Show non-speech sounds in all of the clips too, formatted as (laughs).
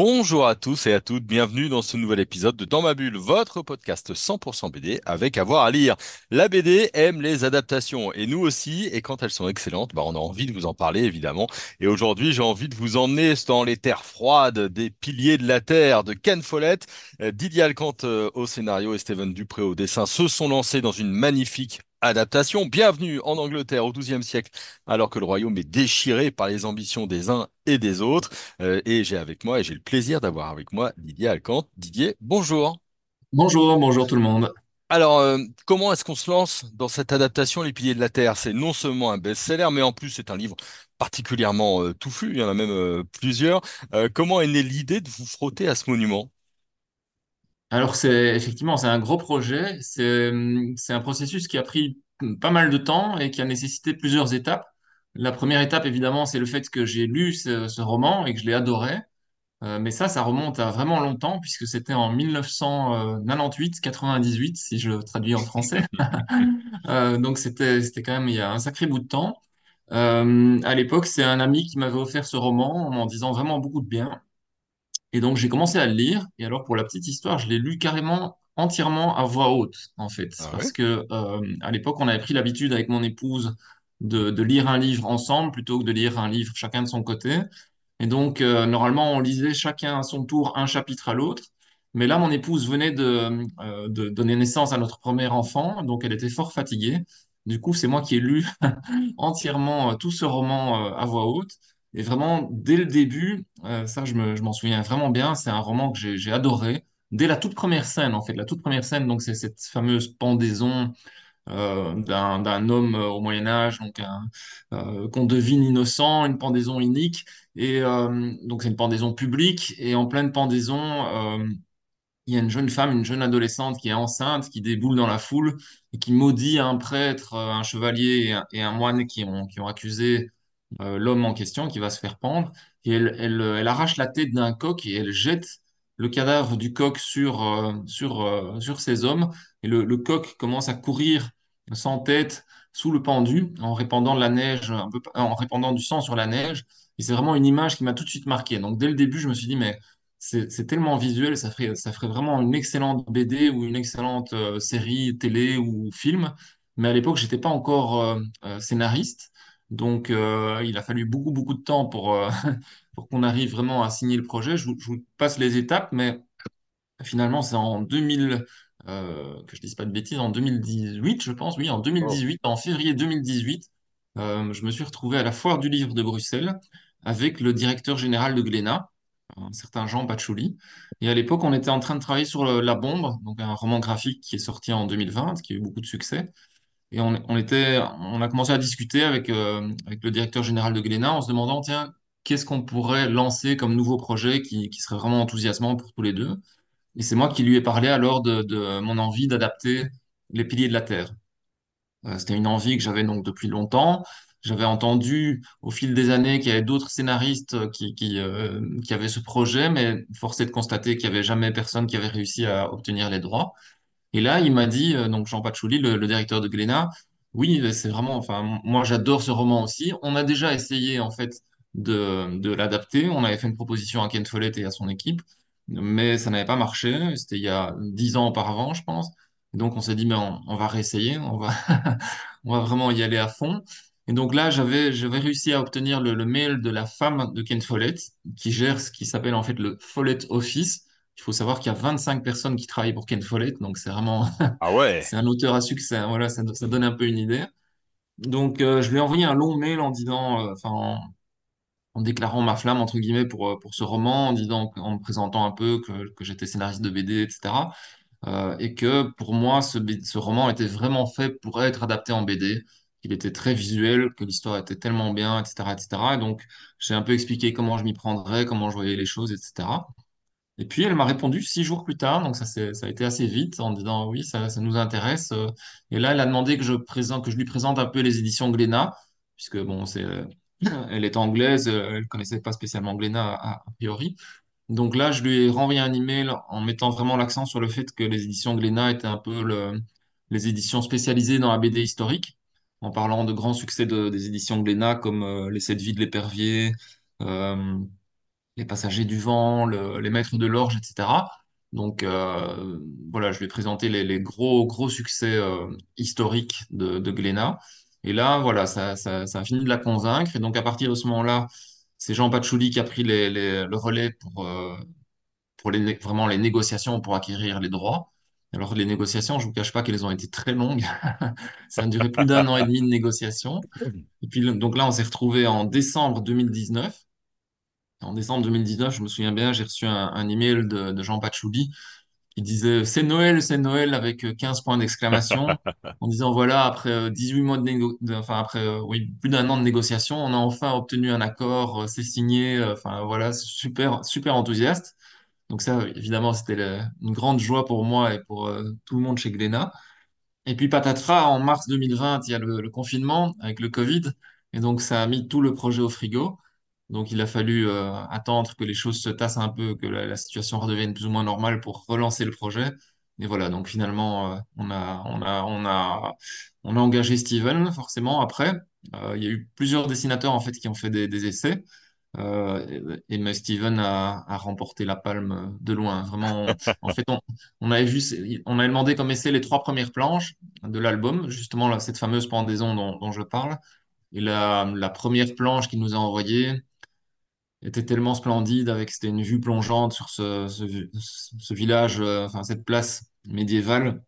Bonjour à tous et à toutes, bienvenue dans ce nouvel épisode de Dans ma bulle, votre podcast 100% BD avec avoir à lire. La BD aime les adaptations et nous aussi, et quand elles sont excellentes, bah on a envie de vous en parler évidemment. Et aujourd'hui, j'ai envie de vous emmener dans les terres froides des piliers de la terre de Ken Follett, euh, Didier Alcante euh, au scénario et Steven Dupré au dessin se sont lancés dans une magnifique Adaptation. Bienvenue en Angleterre au XIIe siècle, alors que le royaume est déchiré par les ambitions des uns et des autres. Euh, et j'ai avec moi, et j'ai le plaisir d'avoir avec moi Didier Alcante. Didier, bonjour. Bonjour, bonjour tout le monde. Alors, euh, comment est-ce qu'on se lance dans cette adaptation Les Piliers de la Terre? C'est non seulement un best-seller, mais en plus c'est un livre particulièrement euh, touffu. Il y en a même plusieurs. Comment est née l'idée de vous frotter à ce monument? Alors c'est effectivement c'est un gros projet, c'est hum, c'est un processus qui a pris pas mal de temps et qui a nécessité plusieurs étapes. La première étape évidemment c'est le fait que j'ai lu ce, ce roman et que je l'ai adoré. Euh, mais ça ça remonte à vraiment longtemps puisque c'était en 1998-98 si je traduis en français. (laughs) (laughs) Euh, donc c'était c'était quand même il y a un sacré bout de temps. Euh, à l'époque c'est un ami qui m'avait offert ce roman en m'en disant vraiment beaucoup de bien. Et donc, j'ai commencé à le lire. Et alors, pour la petite histoire, je l'ai lu carrément entièrement à voix haute, en fait. Ah Parce ouais? que, euh, à l'époque, on avait pris l'habitude avec mon épouse de, de lire un livre ensemble plutôt que de lire un livre chacun de son côté. Et donc, euh, normalement, on lisait chacun à son tour un chapitre à l'autre. Mais là, mon épouse venait de, euh, de donner naissance à notre premier enfant, donc elle était fort fatiguée. Du coup, c'est moi qui ai lu (laughs) entièrement tout ce roman à voix haute. Et vraiment, dès le début, euh, ça, je me, je m'en souviens vraiment bien, c'est un roman que j'ai adoré. Dès la toute première scène, en fait, la toute première scène, donc c'est cette fameuse pendaison euh, d'un homme euh, au Moyen Âge, donc euh, qu'on devine innocent, une pendaison inique, et donc c'est une pendaison publique, et en pleine pendaison, il y a une jeune femme, une jeune adolescente qui est enceinte, qui déboule dans la foule et qui maudit un prêtre, un chevalier et un, et un moine qui ont, qui ont accusé euh, l'homme en question, qui va se faire pendre. Et elle, elle, euh, elle arrache la tête d'un coq et elle jette le cadavre du coq sur, euh, sur, sur ces hommes. Et le, coq commence à courir sans tête sous le pendu en répandant la neige, en répandant du sang sur la neige. Et c'est vraiment une image qui m'a tout de suite marqué. Donc dès le début, je me suis dit, mais c'est tellement visuel, ça ferait, ça ferait vraiment une excellente BD ou une excellente série télé ou film. Mais à l'époque, j'étais pas encore scénariste, donc euh, il a fallu beaucoup beaucoup de temps pour euh, (laughs) pour qu'on arrive vraiment à signer le projet. Je vous, passe les étapes, mais finalement, c'est en 2000, euh, que je dise pas de bêtises, en 2018, je pense, oui, en Oh. 2018, en février 2018, euh, je me suis retrouvé à la Foire du Livre de Bruxelles avec le directeur général de Glénat un certain Jean Patchouli. Et à l'époque, on était en train de travailler sur La Bombe, un roman graphique qui est sorti en 2020, qui a eu beaucoup de succès. Et on, on était, on a commencé à discuter avec, euh, avec le directeur général de Glénat en se demandant, tiens, qu'est-ce qu'on pourrait lancer comme nouveau projet qui, qui serait vraiment enthousiasmant pour tous les deux. Et c'est moi qui lui ai parlé alors de, de mon envie d'adapter Les Piliers de la Terre. Euh, C'était une envie que j'avais donc depuis longtemps. J'avais entendu au fil des années qu'il y avait d'autres scénaristes qui, qui, euh, qui avaient ce projet, mais force est de constater qu'il n'y avait jamais personne qui avait réussi à obtenir les droits. Et là, il m'a dit, euh, donc Jean Patchouli, le, le directeur de Glénat, oui, c'est vraiment, enfin, moi j'adore ce roman aussi. On a déjà essayé en fait de, de l'adapter. On avait fait une proposition à Ken Follett et à son équipe, mais ça n'avait pas marché. C'était il y a dix ans auparavant, je pense. Donc on s'est dit, mais on, va réessayer, on va, (laughs) on va vraiment y aller à fond. Et donc là, j'avais, j'avais réussi à obtenir le, le mail de la femme de Ken Follett, qui gère ce qui s'appelle en fait le Follett Office. Il faut savoir qu'il y a 25 personnes qui travaillent pour Ken Follett, donc c'est vraiment, (laughs) Ah ouais. c'est un auteur à succès. hein. Voilà, ça, ça donne un peu une idée. Donc euh, je lui ai envoyé un long mail en disant, euh, enfin, en, en déclarant ma flamme entre guillemets pour euh, pour ce roman, en disant, en me présentant un peu que, que j'étais scénariste de BD, etc. Euh, et que pour moi, ce, ce roman était vraiment fait pour être adapté en BD. qu'il était très visuel, que l'histoire était tellement bien, etc., etc. Et donc, j'ai un peu expliqué comment je m'y prendrais, comment je voyais les choses, etc. Et puis, elle m'a répondu six jours plus tard, donc ça, ça a été assez vite, en disant oui, ça, ça nous intéresse. Euh, Et là, elle a demandé que je présente, que je lui présente un peu les éditions Glénat, puisque bon, c'est Elle est anglaise, euh, elle connaissait pas spécialement Glénat a, priori. Donc là, je lui ai renvoyé un email en mettant vraiment l'accent sur le fait que les éditions Glénat étaient un peu le- les éditions spécialisées dans la BD historique, en parlant de grands succès de- des éditions Glénat comme euh, Les Sept Vies de l'Épervier, euh, Les Passagers du Vent, le- Les Maîtres de l'Orge, etc. Donc euh, voilà, je lui ai présenté les, les gros gros succès euh, historiques de, de. Et là, voilà, ça, ça, a fini de la convaincre. Et donc à partir de ce moment-là, c'est Jean Patchouli qui a pris le relais pour, euh, pour les, vraiment les négociations pour acquérir les droits. Alors les négociations, je vous cache pas qu'elles ont été très longues. (laughs) Ça a duré plus d'un an et demi de négociations. Et puis donc là, on s'est retrouvé en décembre 2019. En décembre 2019, je me souviens bien, j'ai reçu un, un email de, de Jean Patchouli qui disait C'est Noël, c'est Noël avec euh, 15 points d'exclamation. (laughs) En disant voilà, après euh, 18 mois de, négo- enfin après euh, oui, plus d'un an de négociation, on a enfin obtenu un accord, euh, c'est signé, euh, enfin voilà, super super enthousiaste. Donc ça, évidemment, c'était le- une grande joie pour moi et pour euh, tout le monde chez Glénat. Et puis patatras, en mars 2020, il y a le, le confinement avec le Covid, et donc ça a mis tout le projet au frigo. Donc il a fallu euh, attendre que les choses se tassent un peu, que la, la situation redevienne plus ou moins normale pour relancer le projet. Et voilà, donc finalement, euh, on a, on a, on a, on a engagé Steven, forcément, après. Euh, il y a eu plusieurs dessinateurs, en fait, qui ont fait des, des essais. Euh, et, mais Steven a, a remporté la palme de loin. Vraiment, on- (laughs) en fait, on, on avait vu, on avait demandé comme essai les trois premières planches de l'album, justement, là, cette fameuse pendaison dont, dont je parle. Et la, la première planche qu'il nous a envoyée, était tellement splendide avec c'était une vue plongeante sur ce, ce, ce village, euh, enfin cette place médiévale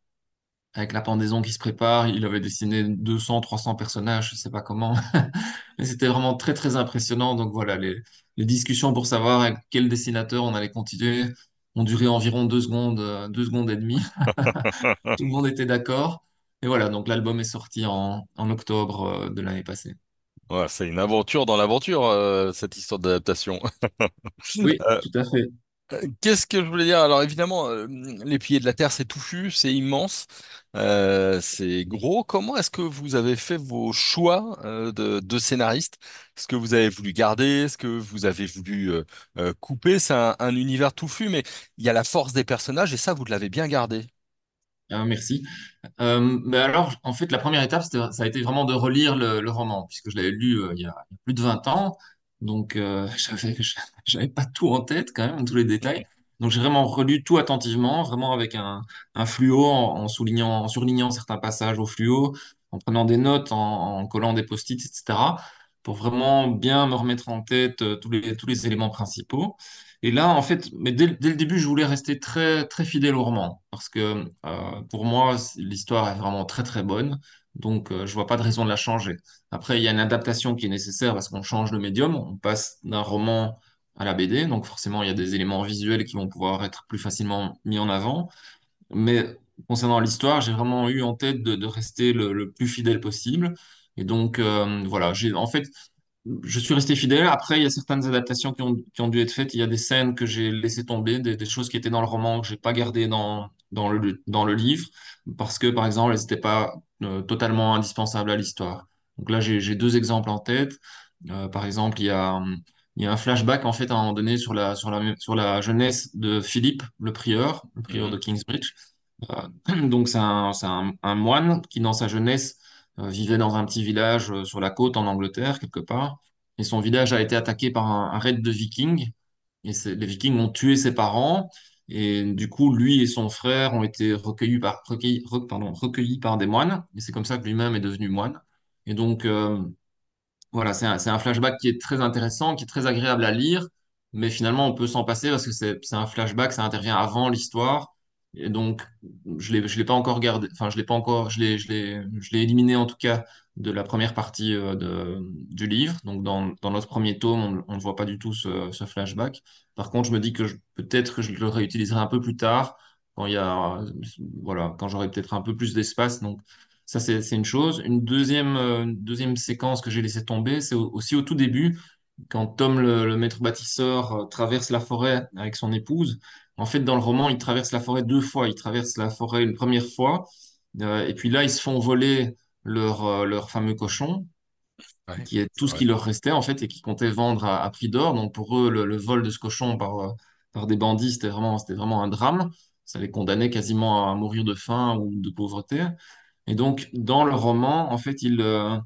avec la pendaison qui se prépare. Il avait dessiné 200, 300 personnages, je sais pas comment, (laughs) mais c'était vraiment très très impressionnant. Donc voilà, les, les discussions pour savoir avec quel dessinateur on allait continuer ont duré environ deux secondes, euh, deux secondes et demie. (laughs) Tout le monde était d'accord. Et voilà, donc l'album est sorti en, en octobre euh, de l'année passée. Ouais, c'est une aventure dans l'aventure, euh, cette histoire d'adaptation. (laughs) Oui, (laughs) Euh, tout à fait. qu'est-ce que je voulais dire? Alors évidemment, euh, les piliers de la Terre, c'est touffu, c'est immense, euh, c'est gros. Comment est-ce que vous avez fait vos choix euh, de, de scénaristes? Est-ce que vous avez voulu garder? Est-ce que vous avez voulu euh, euh, couper? C'est un, un univers touffu, mais il y a la force des personnages et ça, vous l'avez bien gardé. Ah, merci. Euh, mais alors, en fait, la première étape, ça a été vraiment de relire le, roman, puisque je l'avais lu euh, il y a, plus de 20 ans. Donc, euh, (laughs) j'avais, pas tout en tête, quand même, tous les détails. Donc, j'ai vraiment relu tout attentivement, vraiment avec un, fluo, en, soulignant, en certains passages au fluo, en prenant des notes, en, collant des post-it, etc., pour vraiment bien me remettre en tête euh, tous les éléments principaux. Et là, en fait, mais dès, le début, je voulais rester très, très fidèle au roman, parce que euh, pour moi, l'histoire est vraiment très, très bonne, donc euh, je vois pas de raison de la changer. Après, il y a une adaptation qui est nécessaire parce qu'on change de médium, on passe d'un roman à la BD, donc forcément, il y a des éléments visuels qui vont pouvoir être plus facilement mis en avant. Mais concernant l'histoire, j'ai vraiment eu en tête de, rester le, le plus fidèle possible. Et donc, euh, voilà, j'ai en fait, je suis resté fidèle. Après, il y a certaines adaptations qui ont, qui ont dû être faites. Il y a des scènes que j'ai laissé tomber, des, des choses qui étaient dans le roman que j'ai pas gardées dans, dans le, dans le livre, parce que, par exemple, elles n'étaient pas euh, totalement indispensables à l'histoire. Donc là, j'ai, deux exemples en tête. Euh, par exemple, il y a, hum, il y a un flashback, en fait, à un moment donné, sur la, sur la, sur la jeunesse de Philippe, le prieur, le prieur de Mhm. Kingsbridge. Euh, (clears throat) donc, c'est un, c'est un, un moine qui, dans sa jeunesse, vivait dans un petit village euh, sur la côte en Angleterre, quelque part. Et son village a été attaqué par un, raid de Vikings. Et les Vikings ont tué ses parents. Et du coup, lui et son frère ont été recueillis par, pardon, recueillis par des moines. Et c'est comme ça que lui-même est devenu moine. Et donc, euh, voilà, c'est un, flashback qui est très intéressant, qui est très agréable à lire, mais finalement on peut s'en passer parce que c'est un flashback, ça intervient avant l'histoire, et donc je je l'ai pas encore gardé, enfin je l'ai pas encore, je l'ai l'ai éliminé en tout cas de la première partie euh, de, du livre. Donc dans, dans notre premier tome, on, ne voit pas du tout ce, flashback. Par contre, je me dis que peut-être que je le réutiliserai un peu plus tard quand voilà quand j'aurai peut-être un peu plus d'espace. Donc ça, c'est une chose. Une deuxième, euh, deuxième séquence que j'ai laissé tomber, c'est au- aussi au tout début, quand Tom, le, le maître bâtisseur, euh, traverse la forêt avec son épouse. En fait, dans le roman, il traverse la forêt deux fois. Il traverse la forêt une première fois, euh, et puis là, ils se font voler leur, euh, leur fameux cochon. Ouais, qui est tout ce vrai. qui leur restait en fait et qui comptaient vendre à, à prix d'or. Donc pour eux, le, le vol de ce cochon par, euh, par des bandits, c'était vraiment, c'était vraiment un drame. Ça les condamnait quasiment à mourir de faim ou de pauvreté. Et donc dans le roman, en fait, ils, euh,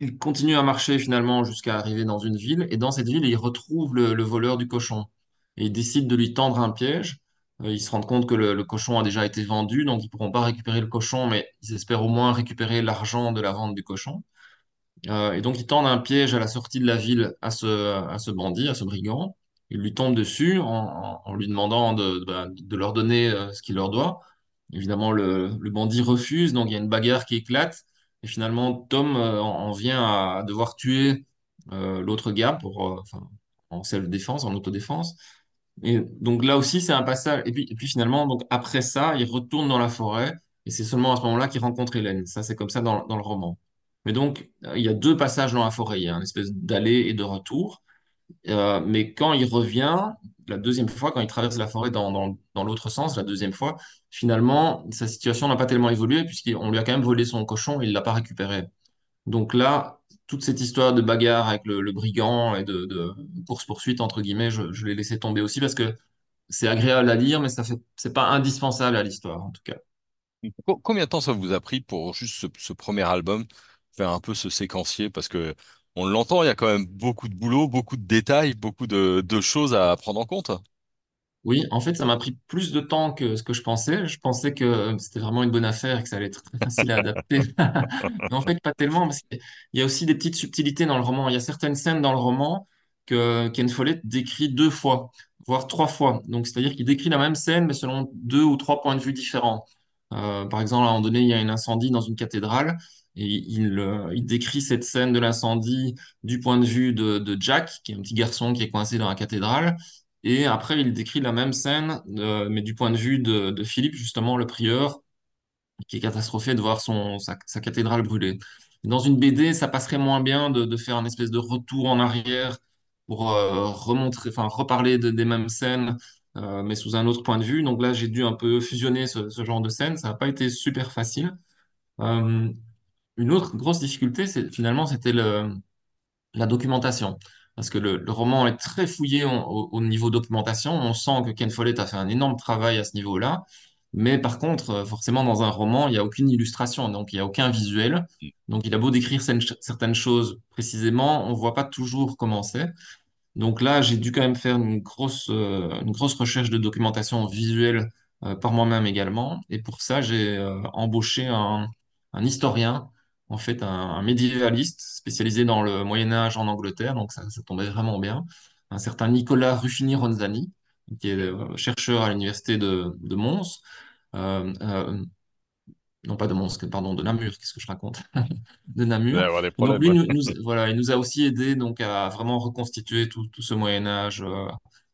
ils continuent à marcher finalement jusqu'à arriver dans une ville. Et dans cette ville, ils retrouvent le, le voleur du cochon. Et décident de lui tendre un piège. Euh, ils se rendent compte que le, cochon a déjà été vendu, donc ils pourront pas récupérer le cochon, mais ils espèrent au moins récupérer l'argent de la vente du cochon. Euh, et donc, ils tendent un piège à la sortie de la ville à ce, bandit, à ce brigand. Ils lui tombent dessus en, lui demandant de, bah, leur donner euh, ce qu'il leur doit. Évidemment, le, bandit refuse, donc il y a une bagarre qui éclate. Et finalement, Tom en, en vient à devoir tuer l'autre gars pour, en self-défense, en autodéfense. Et donc là aussi, c'est un passage. Et puis, finalement, donc après ça, il retourne dans la forêt et c'est seulement à ce moment-là qu'il rencontre Hélène. Ça, c'est comme ça dans, le roman. Mais donc, euh, il y a deux passages dans la forêt. Il y a une espèce d'aller et de retour. Euh, mais quand il revient, la deuxième fois, quand il traverse la forêt dans, dans, dans l'autre sens, la deuxième fois, finalement, sa situation n'a pas tellement évolué puisqu'on lui a quand même volé son cochon et il l'a pas récupéré. Donc là, toute cette histoire de bagarre avec le, brigand et de, course-poursuite, entre guillemets, je, l'ai laissé tomber aussi parce que c'est agréable à lire, mais ça c'est pas indispensable à l'histoire, en tout cas. Co- Combien de temps ça vous a pris pour juste ce, premier album, faire un peu ce séquencier? Parce que on l'entend, il y a quand même beaucoup de boulot, beaucoup de détails, beaucoup de choses à prendre en compte. Oui, en fait, ça m'a pris plus de temps que ce que je pensais. Je pensais que c'était vraiment une bonne affaire et que ça allait être très facile à adapter. (laughs) Mais en fait, pas tellement, parce qu'il y a aussi des petites subtilités dans le roman. Il y a certaines scènes dans le roman que Ken Follett décrit deux fois, voire trois fois. Donc, c'est-à-dire qu'il décrit la même scène, mais selon deux ou trois points de vue différents. Euh, par exemple, à un moment donné, il y a un incendie dans une cathédrale et il, euh, décrit cette scène de l'incendie du point de vue de Jack, qui est un petit garçon qui est coincé dans la cathédrale. Et après, il décrit la même scène, euh, mais du point de vue de, Philippe, justement, le prieur, qui est catastrophé de voir son, sa, cathédrale brûler. Dans une BD, ça passerait moins bien de, de faire un espèce de retour en arrière pour euh, remontrer, enfin, reparler de- des mêmes scènes, euh, mais sous un autre point de vue. Donc là, j'ai dû un peu fusionner ce, ce genre de scène. Ça n'a pas été super facile. Une autre grosse difficulté, finalement, c'était la documentation. Parce que le, roman est très fouillé au, au- au niveau documentation. On sent que Ken Follett a fait un énorme travail à ce niveau-là. Mais par contre, euh, forcément, dans un roman, il n'y a aucune illustration, donc il n'y a aucun visuel. Donc il a beau décrire certaines choses précisément, on ne voit pas toujours comment c'est. Donc là, j'ai dû quand même faire une grosse, euh, une grosse recherche de documentation visuelle euh, par moi-même également. Et pour ça, j'ai embauché un historien, en fait, un, un médiévaliste spécialisé dans le Moyen Âge en Angleterre. Donc ça, ça tombait vraiment bien. Un certain Nicolas Ruffini-Ronzani, qui est euh, chercheur à l'université de, de Mons. Euh, euh, non, pas de Mons, pardon, de Namur, qu'est-ce que je raconte? (laughs) de Namur. donc lui, nous, nous- voilà, il nous a aussi aidé donc à vraiment reconstituer tout, tout ce Moyen Âge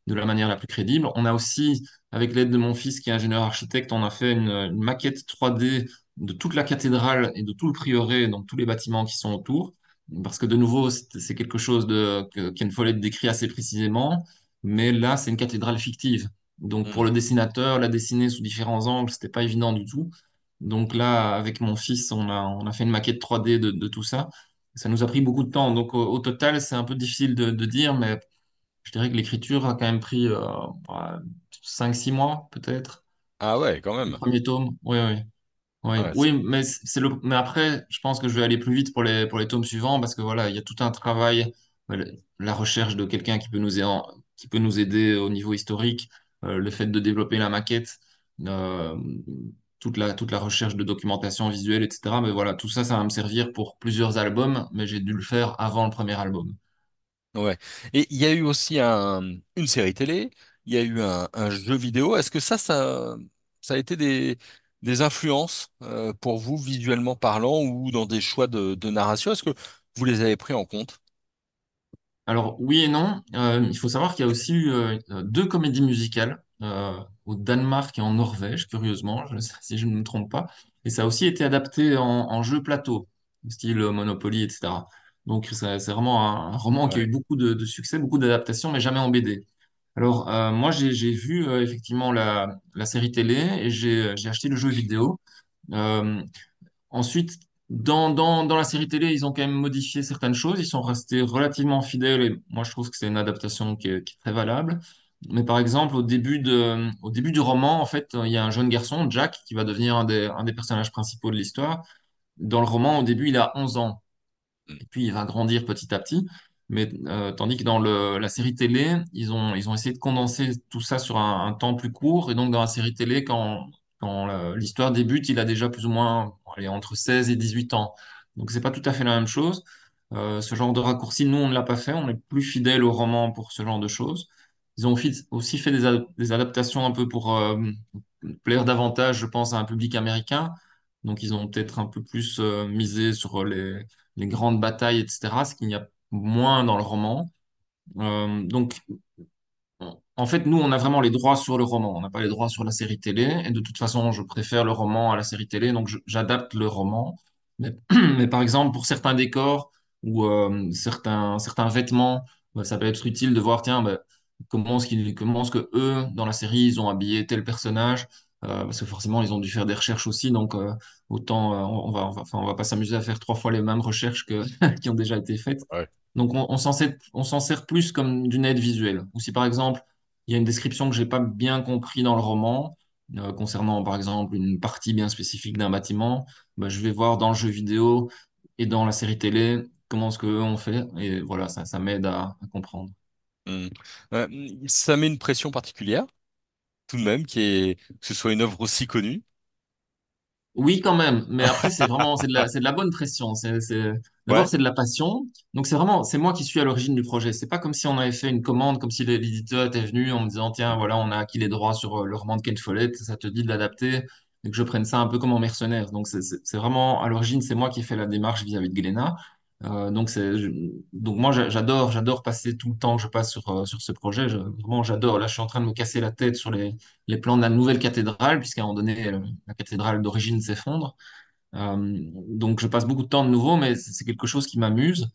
de la manière la plus crédible. On a aussi, avec l'aide de mon fils qui est ingénieur architecte, on a fait une, une maquette 3D de toute la cathédrale et de tout le prieuré, donc tous les bâtiments qui sont autour. Parce que de nouveau, c'est quelque chose de, que Ken Follett décrit assez précisément, mais là, c'est une cathédrale fictive. Donc pour Mhm. le dessinateur, la dessiner sous différents angles, c'était pas évident du tout. Donc là, avec mon fils, on a, on a fait une maquette 3D de, de tout ça. Ça nous a pris beaucoup de temps. Donc au, au total, c'est un peu difficile de, de dire, mais je dirais que l'écriture a quand même pris euh, 5-6 mois, peut-être. Ah ouais, quand Le même. premier tome. Oui, oui. Oui, ouais, oui, c'est- mais c'est le, mais après, je pense que je vais aller plus vite pour les, pour les tomes suivants parce que voilà, il y a tout un travail, le- la recherche de quelqu'un qui peut nous aider, qui peut nous aider au niveau historique, euh, le fait de développer la maquette, euh, toute la, toute la recherche de documentation visuelle, etc. Mais voilà, tout ça, ça va me servir pour plusieurs albums, mais j'ai dû le faire avant le premier album. ouais. Et il y a eu aussi un, une série télé, il y a eu un, un jeu vidéo. Est-ce que ça, ça, ça a été des, des influences euh, pour vous, visuellement parlant, ou dans des choix de, de narration? Est-ce que vous les avez pris en compte? Alors oui et non. Euh, il faut savoir qu'il y a aussi eu euh, deux comédies musicales au Danemark et en Norvège, curieusement, je- (laughs) si je ne me trompe pas. Et ça a aussi été adapté en, en jeu plateau, style Monopoly, etc. Donc c'est vraiment un, roman qui a eu beaucoup de, de succès, beaucoup d'adaptations, mais jamais en BD. Alors euh, moi j'ai vu euh, effectivement la, série télé et j'ai j'ai acheté le jeu vidéo. Euh, Ensuite, Dans, dans, dans la série télé, ils ont quand même modifié certaines choses. Ils sont restés relativement fidèles et moi, je trouve que c'est une adaptation qui est, qui est très valable. Mais par exemple, au début de, au début du roman, en fait, il y a un jeune garçon, Jack, qui va devenir un des, un des personnages principaux de l'histoire. Dans le roman, au début, il a 11 ans. Et puis, il va grandir petit à petit. Euh, tandis que dans la série télé, ils ont, essayé de condenser tout ça sur un, temps plus court. Et donc, dans la série télé, quand, l'histoire débute, il a déjà plus ou moins entre 16 et 18 ans. Donc, c'est pas tout à fait la même chose. Euh, ce genre de raccourci, nous, on ne l'a pas fait. On est plus fidèle au roman pour ce genre de choses. Ils ont aussi fait des, ad- des adaptations un peu pour euh, plaire davantage, je pense, à un public américain. Donc, ils ont peut-être un peu plus misé sur les les grandes batailles, etc., ce qu'il y a moins dans le roman. Euh, donc, en fait, nous, on a vraiment les droits sur le roman. On n'a pas les droits sur la série télé. Et de toute façon, je préfère le roman à la série télé, donc j'adapte le roman. Mais, (clears throat) mais par exemple, pour certains décors ou euh, certains, certains vêtements, bah, ça peut être utile de voir, tiens, bah, comment est-ce est-ce que eux, dans la série, ils ont habillé tel personnage? Euh, parce que forcément, ils ont dû faire des recherches aussi. Donc, euh, autant, euh, on va, on va, enfin, on va pas s'amuser à faire trois fois les mêmes recherches que, (laughs) qui ont déjà été faites. Ouais. Donc, on, on s'en sert, plus comme d'une aide visuelle. Ou si par exemple, il y a une description que j'ai pas bien compris dans le roman, euh, concernant par exemple une partie bien spécifique d'un bâtiment, bah, je vais voir dans le jeu vidéo et dans la série télé comment ce qu'eux ont fait. Et voilà, ça, ça m'aide à, à comprendre. Hmm. Euh, ça met une pression particulière, tout de même, qui est que ce soit une œuvre aussi connue. Oui, quand même. Mais après, c'est vraiment, c'est de la, c'est de la bonne pression. C'est, c'est, d'abord, Ouais, c'est de la passion. Donc, c'est vraiment, c'est moi qui suis à l'origine du projet. C'est pas comme si on avait fait une commande, comme si l'éditeur était venu en me disant, tiens, voilà, on a acquis les droits sur euh, le roman de Ken Follett, ça te dit de l'adapter et que je prenne ça un peu comme en mercenaire. Donc, c'est, c'est c'est vraiment, à l'origine, c'est moi qui ai fait la démarche vis-à-vis de Glénat. Euh, donc, moi, j'a- j'adore, j'adore passer tout le temps que je passe sur, euh, sur ce projet. Je- vraiment, j'adore. Là, je suis en train de me casser la tête sur les, les plans de la nouvelle cathédrale, puisqu'à un moment donné, euh, la cathédrale d'origine s'effondre. Donc je passe beaucoup de temps de nouveau, mais c'est quelque chose qui m'amuse.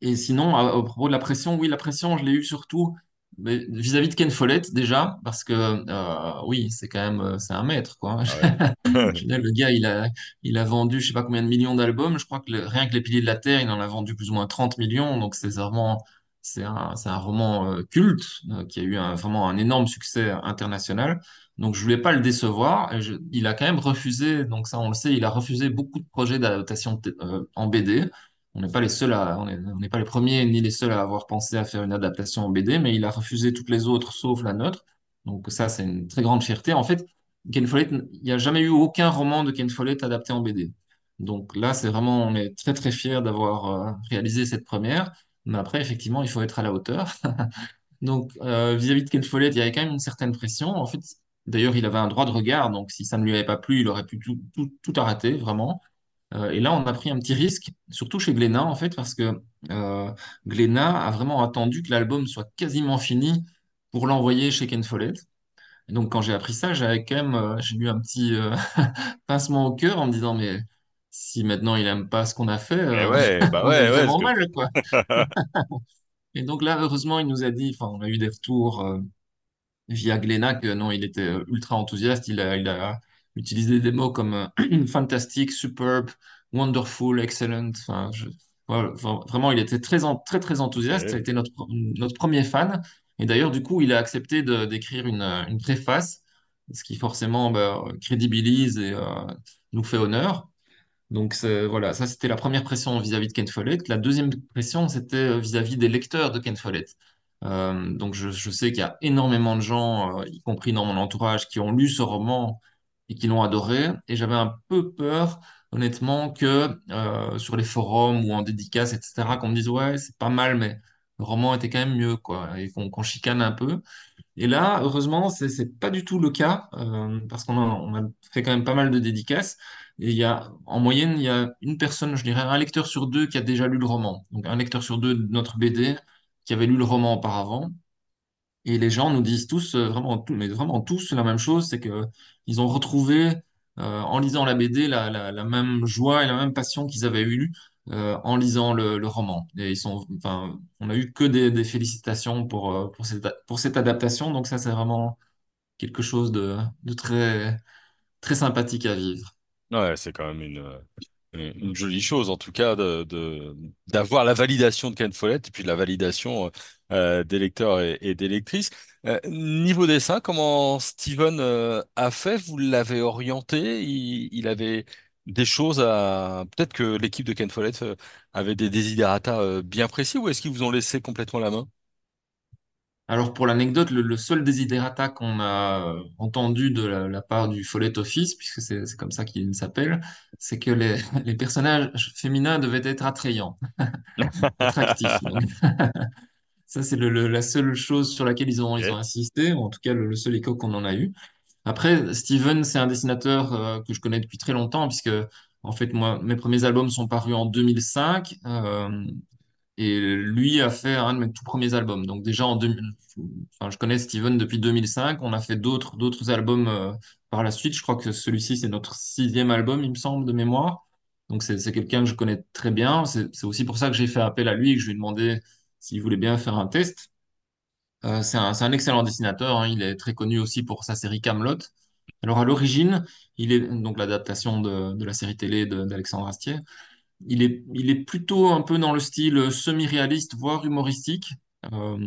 Et sinon, à, à propos de la pression, oui, la pression, je l'ai eu surtout vis-à-vis de Ken Follett déjà, parce que euh, oui, c'est quand même euh, c'est un maître, quoi. ah ouais. (laughs) Le gars, il a, il a vendu je sais pas combien de millions d'albums. Je crois que le- rien que Les Piliers de la Terre, il en a vendu plus ou moins 30 millions. Donc c'est vraiment, c'est un, c'est un roman euh, culte euh, qui a eu un- vraiment un énorme succès international. Donc je voulais pas le décevoir. Et je- il a quand même refusé, donc ça on le sait, il a refusé beaucoup de projets d'adaptation en BD. On n'est pas les seuls on est- on n'est pas les premiers ni les seuls à avoir pensé à faire une adaptation en BD, mais il a refusé toutes les autres sauf la nôtre. Donc ça, c'est une très grande fierté. En fait, Ken Follett, il n'y a jamais eu aucun roman de Ken Follett adapté en BD. Donc là, c'est vraiment, on est très très fiers d'avoir euh, réalisé cette première. Mais après, effectivement, il faut être à la hauteur. (laughs) Donc euh, vis-à-vis de Ken Follett, il y avait quand même une certaine pression. En fait, d'ailleurs, il avait un droit de regard. Donc si ça ne lui avait pas plu, il aurait pu tout, tout, tout arrêter, vraiment. Euh, et là, on a pris un petit risque, surtout chez Glénat, en fait, parce que euh, Glénat a vraiment attendu que l'album soit quasiment fini pour l'envoyer chez Ken Follett. Et donc, quand j'ai appris ça, j'avais quand même, euh, j'ai eu un petit euh, (laughs) pincement au cœur en me disant, mais si maintenant il aime pas ce qu'on a fait, Eh ouais, bah (laughs) ouais, ouais, parce vraiment que mal, quoi. (laughs) Et donc là, heureusement, il nous a dit, enfin, on a eu des retours. via Glénat que non, il était ultra enthousiaste. Il a, il a utilisé des mots comme euh, (clears throat) fantastique, superbe, wonderful, excellent. Enfin, je- voilà, vra- vraiment, il était très, en- très, très enthousiaste. Ça a été notre, notre premier fan. Et d'ailleurs, du coup, il a accepté d'écrire une, euh, une préface, ce qui forcément bah, crédibilise et euh, nous fait honneur. Donc voilà, ça c'était la première pression vis-à-vis de Ken Follett. La deuxième pression, c'était vis-à-vis des lecteurs de Ken Follett. Euh, donc je, je sais qu'il y a énormément de gens, euh, y compris dans mon entourage, qui ont lu ce roman et qui l'ont adoré. Et j'avais un peu peur, honnêtement, que euh, sur les forums ou en dédicace, etc., qu'on me dise ouais, c'est pas mal, mais le roman était quand même mieux, quoi, et qu'on chicane un peu. Et là, heureusement, c'est c'est pas du tout le cas euh, parce qu'on a, fait quand même pas mal de dédicaces. Et y a, en moyenne, il y a une personne, je dirais, un lecteur sur deux qui a déjà lu le roman. Donc un lecteur sur deux de notre BD qui avait lu le roman auparavant. Et les gens nous disent tous, euh, vraiment, mais vraiment tous la même chose, c'est que ils ont retrouvé euh, en lisant la BD la, la, même joie et la même passion qu'ils avaient eue euh, en lisant le, roman. Et ils sont, enfin, on a eu que des, des félicitations pour, euh, pour cette, pour cette adaptation. Donc ça, c'est vraiment quelque chose de, de très, très sympathique à vivre. Ouais, c'est quand même une, une jolie chose, en tout cas, de, de- d'avoir la validation de Ken Follett et puis la validation des lecteurs et des lectrices. Euh, niveau dessin, comment Steven euh, a fait? Vous l'avez orienté? Il, avait des choses à... Peut-être que l'équipe de Ken Follett euh, avait des desiderata bien précis ou est-ce qu'ils vous ont laissé complètement la main? Alors pour l'anecdote, le, seul desiderata qu'on a entendu de la, part du Follet Office, puisque c'est comme ça qu'il s'appelle, c'est que les, (laughs) les personnages féminins devaient être attrayants, (laughs) attractifs. Donc (laughs) ça c'est le, le- la seule chose sur laquelle ils ont, ils ont insisté, ou en tout cas le, le seul écho qu'on en a eu. Après, Steven, c'est un dessinateur euh, que je connais depuis très longtemps, puisque en fait moi mes premiers albums sont parus en 2005. euh, et lui a fait un de mes tout premiers albums. Donc déjà en 2000, enfin, je connais Steven depuis 2005. On a fait d'autres d'autres albums euh, par la suite. Je crois que celui-ci c'est notre sixième album, il me semble, de mémoire. Donc c'est c'est quelqu'un que je connais très bien. C'est c'est aussi pour ça que j'ai fait appel à lui et que je lui ai demandé s'il voulait bien faire un test. Euh, c'est un, excellent dessinateur. hein. Il est très connu aussi pour sa série Camelot. Alors à l'origine, il est donc l'adaptation de, la série télé d'Alexandre Astier. Il est, plutôt un peu dans le style semi-réaliste, voire humoristique, euh,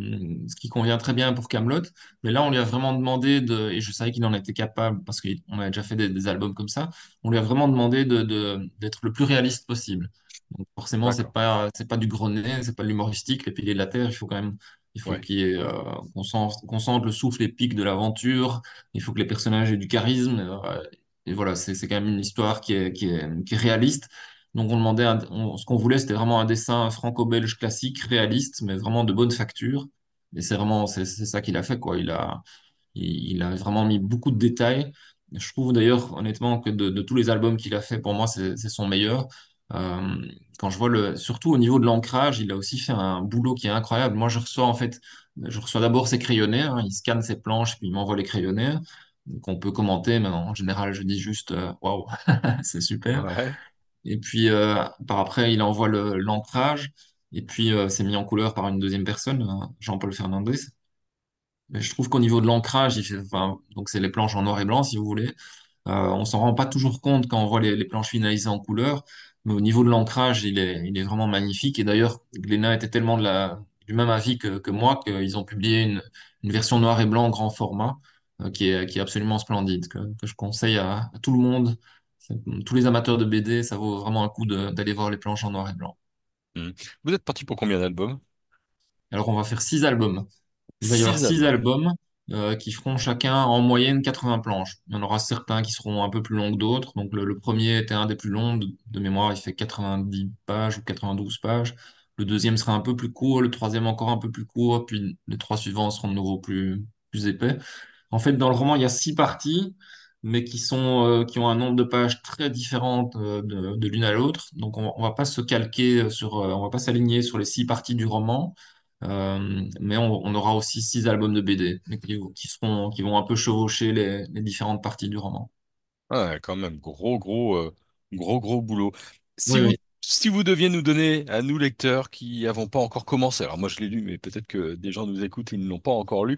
ce qui convient très bien pour Camelot. Mais là, on lui a vraiment demandé de, et je savais qu'il en était capable parce qu'on a déjà fait des, albums comme ça. On lui a vraiment demandé de, de- d'être le plus réaliste possible. Donc forcément, c'est D'accord. pas, c'est pas du gros nez, c'est pas de l'humoristique. Les piliers de la terre, il faut quand même, il faut Ouais. qu'il y ait, euh, qu'on sente, qu'on sente le souffle épique de l'aventure. Il faut que les personnages aient du charisme. euh, et voilà, c'est, c'est quand même une histoire qui est, qui est, qui est réaliste. Donc on demandait, un- on- ce qu'on voulait, c'était vraiment un dessin franco-belge classique, réaliste, mais vraiment de bonne facture. Et c'est vraiment, c'est c'est ça qu'il a fait, quoi. Il a, il, il a vraiment mis beaucoup de détails. Je trouve d'ailleurs, honnêtement, que de, de tous les albums qu'il a fait, pour moi, c'est c'est son meilleur. Euh, quand je vois le, surtout au niveau de l'ancrage, il a aussi fait un boulot qui est incroyable. Moi, je reçois en fait, je reçois d'abord ses crayonnés, hein. il scanne ses planches, puis il m'envoie les crayonnés. Donc on peut commenter, mais en général, je dis juste, euh, waouh, (laughs) c'est super. Ouais. Et puis, euh, par après, il envoie le, l'ancrage. Et puis, euh, c'est mis en couleur par une deuxième personne, euh, Jean-Paul Fernandez. Mais je trouve qu'au niveau de l'ancrage, enfin, donc c'est les planches en noir et blanc, si vous voulez. Euh, on s'en rend pas toujours compte quand on voit les, les planches finalisées en couleur. Mais au niveau de l'ancrage, il est, il est vraiment magnifique. Et d'ailleurs, Glénat était tellement de la, du même avis que, que moi qu'ils ont publié une, une version noir et blanc en grand format, euh, qui est, qui est absolument splendide, que, que je conseille à, à tout le monde. Tous les amateurs de BD, ça vaut vraiment un coup d'aller voir les planches en noir et blanc. Hmm. Vous êtes parti pour combien d'albums? Alors, on va faire six albums. Il va y avoir six albums. Euh, qui feront chacun en moyenne 80 planches. Il y en aura certains qui seront un peu plus longs que d'autres. Donc, le, premier était un des plus longs de, mémoire. Il fait 90 pages ou 92 pages. Le deuxième sera un peu plus court. Le troisième encore un peu plus court. Puis les trois suivants seront de nouveau plus, plus épais. En fait, dans le roman, il y a six parties, mais qui sont, euh, qui ont un nombre de pages très différentes euh, de, l'une à l'autre. Donc, on, on va pas se calquer sur, on va pas s'aligner sur les six parties du roman, mais on, on aura aussi six albums de BD, qui, qui seront, qui vont un peu chevaucher les, les différentes parties du roman. Ouais, quand même, gros, gros, euh, gros, gros boulot. Si Oui, vous, oui. si vous deviez nous donner, à nous lecteurs qui n'avons pas encore commencé, alors moi je l'ai lu, mais peut-être que des gens nous écoutent et ils ne l'ont pas encore lu,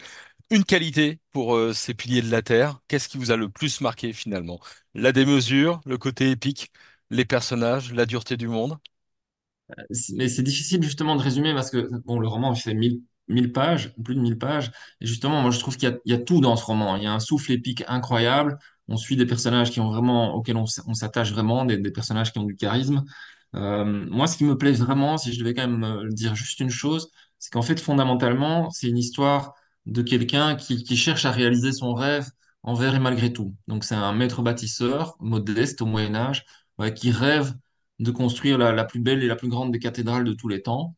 une qualité pour euh, ces piliers de la Terre, qu'est-ce qui vous a le plus marqué finalement? La démesure, le côté épique, les personnages, la dureté du monde? Mais c'est difficile justement de résumer parce que bon, le roman fait 1000, 1000 pages, plus de 1000 pages. Et justement, moi je trouve qu'il y y a tout dans ce roman. Il y a un souffle épique incroyable. On suit des personnages qui ont vraiment, auxquels on s'attache vraiment, des, des personnages qui ont du charisme. Euh, moi, ce qui me plaît vraiment, si je devais quand même euh, dire juste une chose, c'est qu'en fait, fondamentalement, c'est une histoire de quelqu'un qui, qui cherche à réaliser son rêve envers et malgré tout. Donc, c'est un maître bâtisseur, modeste au Moyen Âge, ouais, qui rêve de construire la, la plus belle et la plus grande des cathédrales de tous les temps,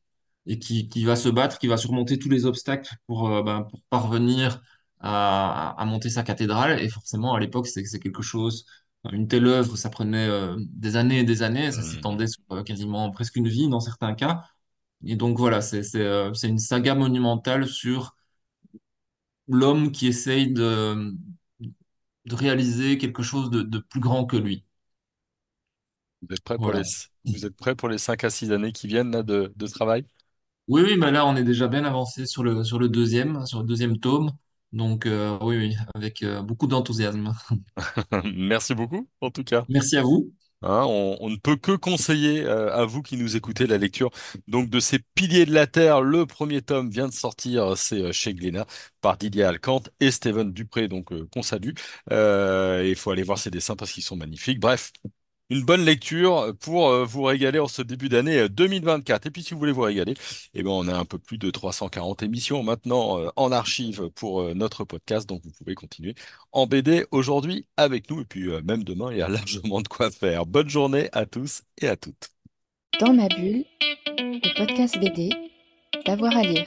et qui, qui va se battre, qui va surmonter tous les obstacles pour, euh, ben, pour parvenir à, à monter sa cathédrale. Et forcément, à l'époque, c'est quelque chose, une telle œuvre, ça prenait euh, des années et des années, ça Mhm. s'étendait sur euh, quasiment presque une vie dans certains cas. Et donc voilà, c'est une saga monumentale sur l'homme qui essaye de, de réaliser quelque chose de, de plus grand que lui. Vous êtes prêts pour les, Voilà. vous êtes prêts pour les 5 à 6 années qui viennent là, de, de travail? Oui, oui, mais là, on est déjà bien avancé sur le, sur le deuxième, sur le deuxième tome. Donc euh, oui, oui, avec euh, beaucoup d'enthousiasme. (laughs) Merci beaucoup, en tout cas. Merci à vous. Hein, on, on ne peut que conseiller euh, à vous qui nous écoutez la lecture donc de ces Piliers de la Terre. Le premier tome vient de sortir, c'est euh, chez Glénat par Didier Alcante et Steven Dupré, donc euh, qu'on salue. Euh, il faut aller voir ses dessins parce qu'ils sont magnifiques. Bref, une bonne lecture pour euh, vous régaler en ce début d'année euh, 2024. Et puis si vous voulez vous régaler, eh ben, on a un peu plus de 340 émissions maintenant euh, en archive pour euh, notre podcast, donc vous pouvez continuer en BD aujourd'hui avec nous. Et puis euh, même demain, il y a (laughs) largement de quoi faire. Bonne journée à tous et à toutes. Dans ma bulle, le podcast BD, d'avoir à lire.